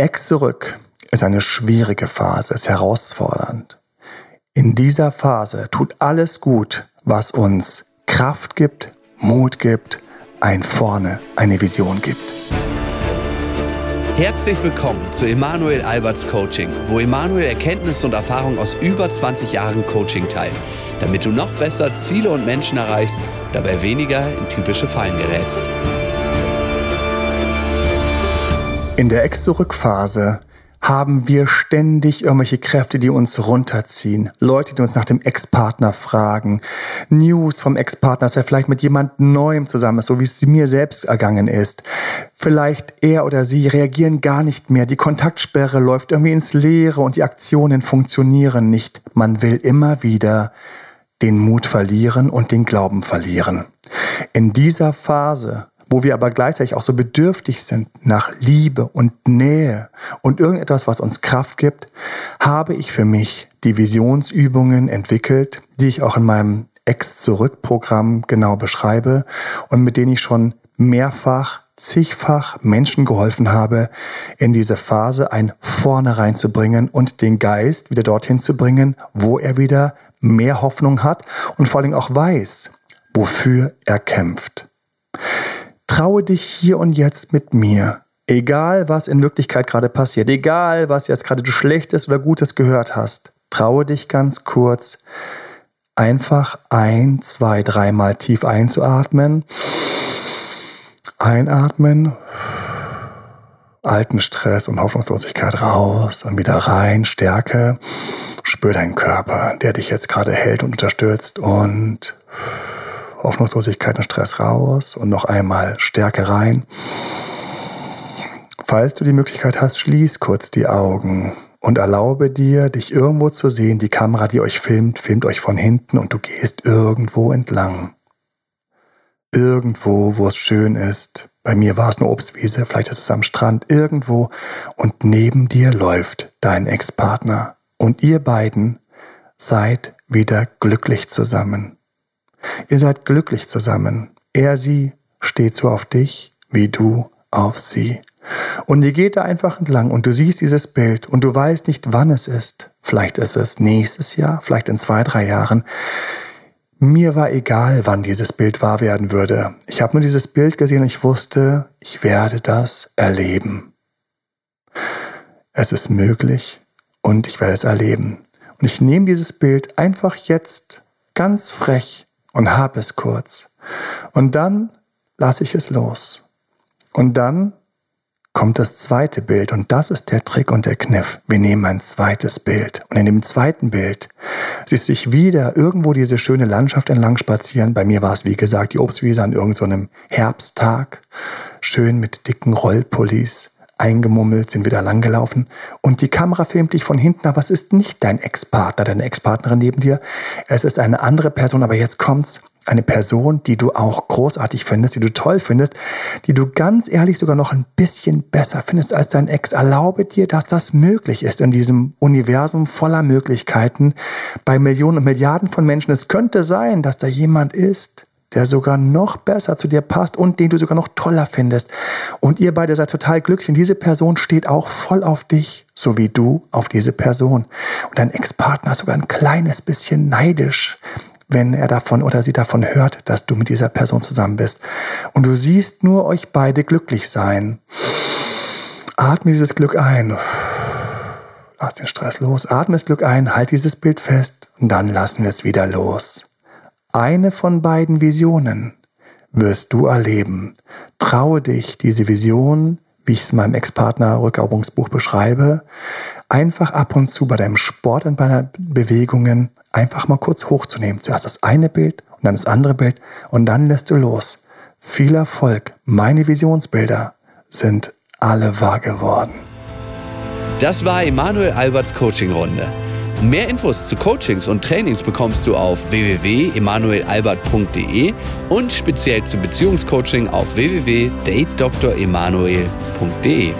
Ex zurück ist eine schwierige Phase, ist herausfordernd. In dieser Phase tut alles gut, was uns Kraft gibt, Mut gibt, ein Vorne, eine Vision gibt. Herzlich willkommen zu Emanuel Alberts Coaching, wo Emanuel Erkenntnisse und Erfahrung aus über 20 Jahren Coaching teilt, damit du noch besser Ziele und Menschen erreichst, dabei weniger in typische Fallen gerätst. In der Ex-Zurück-Phase haben wir ständig irgendwelche Kräfte, die uns runterziehen. Leute, die uns nach dem Ex-Partner fragen. News vom Ex-Partner, dass er vielleicht mit jemand Neuem zusammen ist, so wie es mir selbst ergangen ist. Vielleicht er oder sie reagieren gar nicht mehr. Die Kontaktsperre läuft irgendwie ins Leere und die Aktionen funktionieren nicht. Man will immer wieder den Mut verlieren und den Glauben verlieren. In dieser Phase wo wir aber gleichzeitig auch so bedürftig sind nach Liebe und Nähe und irgendetwas, was uns Kraft gibt, habe ich für mich die Visionsübungen entwickelt, die ich auch in meinem Ex-Zurück-Programm genau beschreibe und mit denen ich schon mehrfach, zigfach Menschen geholfen habe, in diese Phase ein Vorne reinzubringen und den Geist wieder dorthin zu bringen, wo er wieder mehr Hoffnung hat und vor allem auch weiß, wofür er kämpft. Traue dich hier und jetzt mit mir. Egal, was in Wirklichkeit gerade passiert, egal, was jetzt gerade du Schlechtes oder Gutes gehört hast, traue dich ganz kurz, einfach ein, zwei, dreimal tief einzuatmen. Einatmen, alten Stress und Hoffnungslosigkeit raus und wieder rein, Stärke. Spür deinen Körper, der dich jetzt gerade hält und unterstützt und Hoffnungslosigkeit und Stress raus und noch einmal Stärke rein. Falls du die Möglichkeit hast, schließ kurz die Augen und erlaube dir, dich irgendwo zu sehen. Die Kamera, die euch filmt, filmt euch von hinten und du gehst irgendwo entlang. Irgendwo, wo es schön ist. Bei mir war es eine Obstwiese, vielleicht ist es am Strand, irgendwo. Und neben dir läuft dein Ex-Partner. Und ihr beiden seid wieder glücklich zusammen. Ihr seid glücklich zusammen. Er, sie steht so auf dich, wie du auf sie. Und ihr geht da einfach entlang und du siehst dieses Bild und du weißt nicht, wann es ist. Vielleicht ist es nächstes Jahr, vielleicht in zwei, drei Jahren. Mir war egal, wann dieses Bild wahr werden würde. Ich habe nur dieses Bild gesehen und ich wusste, ich werde das erleben. Es ist möglich und ich werde es erleben. Und ich nehme dieses Bild einfach jetzt ganz frech und hab es kurz. Und dann lasse ich es los. Und dann kommt das zweite Bild und das ist der Trick und der Kniff. Wir nehmen ein zweites Bild und in dem zweiten Bild siehst du dich wieder irgendwo diese schöne Landschaft entlang spazieren. Bei mir war es wie gesagt die Obstwiese an irgendeinem so Herbsttag, schön mit dicken Rollpullis eingemummelt, sind wieder langgelaufen und die Kamera filmt dich von hinten, aber es ist nicht dein Ex-Partner, deine Ex-Partnerin neben dir. Es ist eine andere Person, aber jetzt kommt's. Eine Person, die du auch großartig findest, die du toll findest, die du ganz ehrlich sogar noch ein bisschen besser findest als dein Ex. Erlaube dir, dass das möglich ist in diesem Universum voller Möglichkeiten bei Millionen und Milliarden von Menschen. Es könnte sein, dass da jemand ist, der sogar noch besser zu dir passt und den du sogar noch toller findest. Und ihr beide seid total glücklich und diese Person steht auch voll auf dich, so wie du auf diese Person. Und dein Ex-Partner ist sogar ein kleines bisschen neidisch, wenn er davon oder sie davon hört, dass du mit dieser Person zusammen bist. Und du siehst nur euch beide glücklich sein. Atme dieses Glück ein. Lass den Stress los. Atme das Glück ein, halt dieses Bild fest und dann lassen wir es wieder los. Eine von beiden Visionen wirst du erleben. Traue dich, diese Vision, wie ich es in meinem Ex-Partner Rückeroberungsbuch beschreibe, einfach ab und zu bei deinem Sport und bei deinen Bewegungen einfach mal kurz hochzunehmen. Zuerst das eine Bild und dann das andere Bild und dann lässt du los. Viel Erfolg. Meine Visionsbilder sind alle wahr geworden. Das war Emanuel Alberts Coaching-Runde. Mehr Infos zu Coachings und Trainings bekommst du auf www.emanuelalbert.de und speziell zum Beziehungscoaching auf www.datedremanuel.de.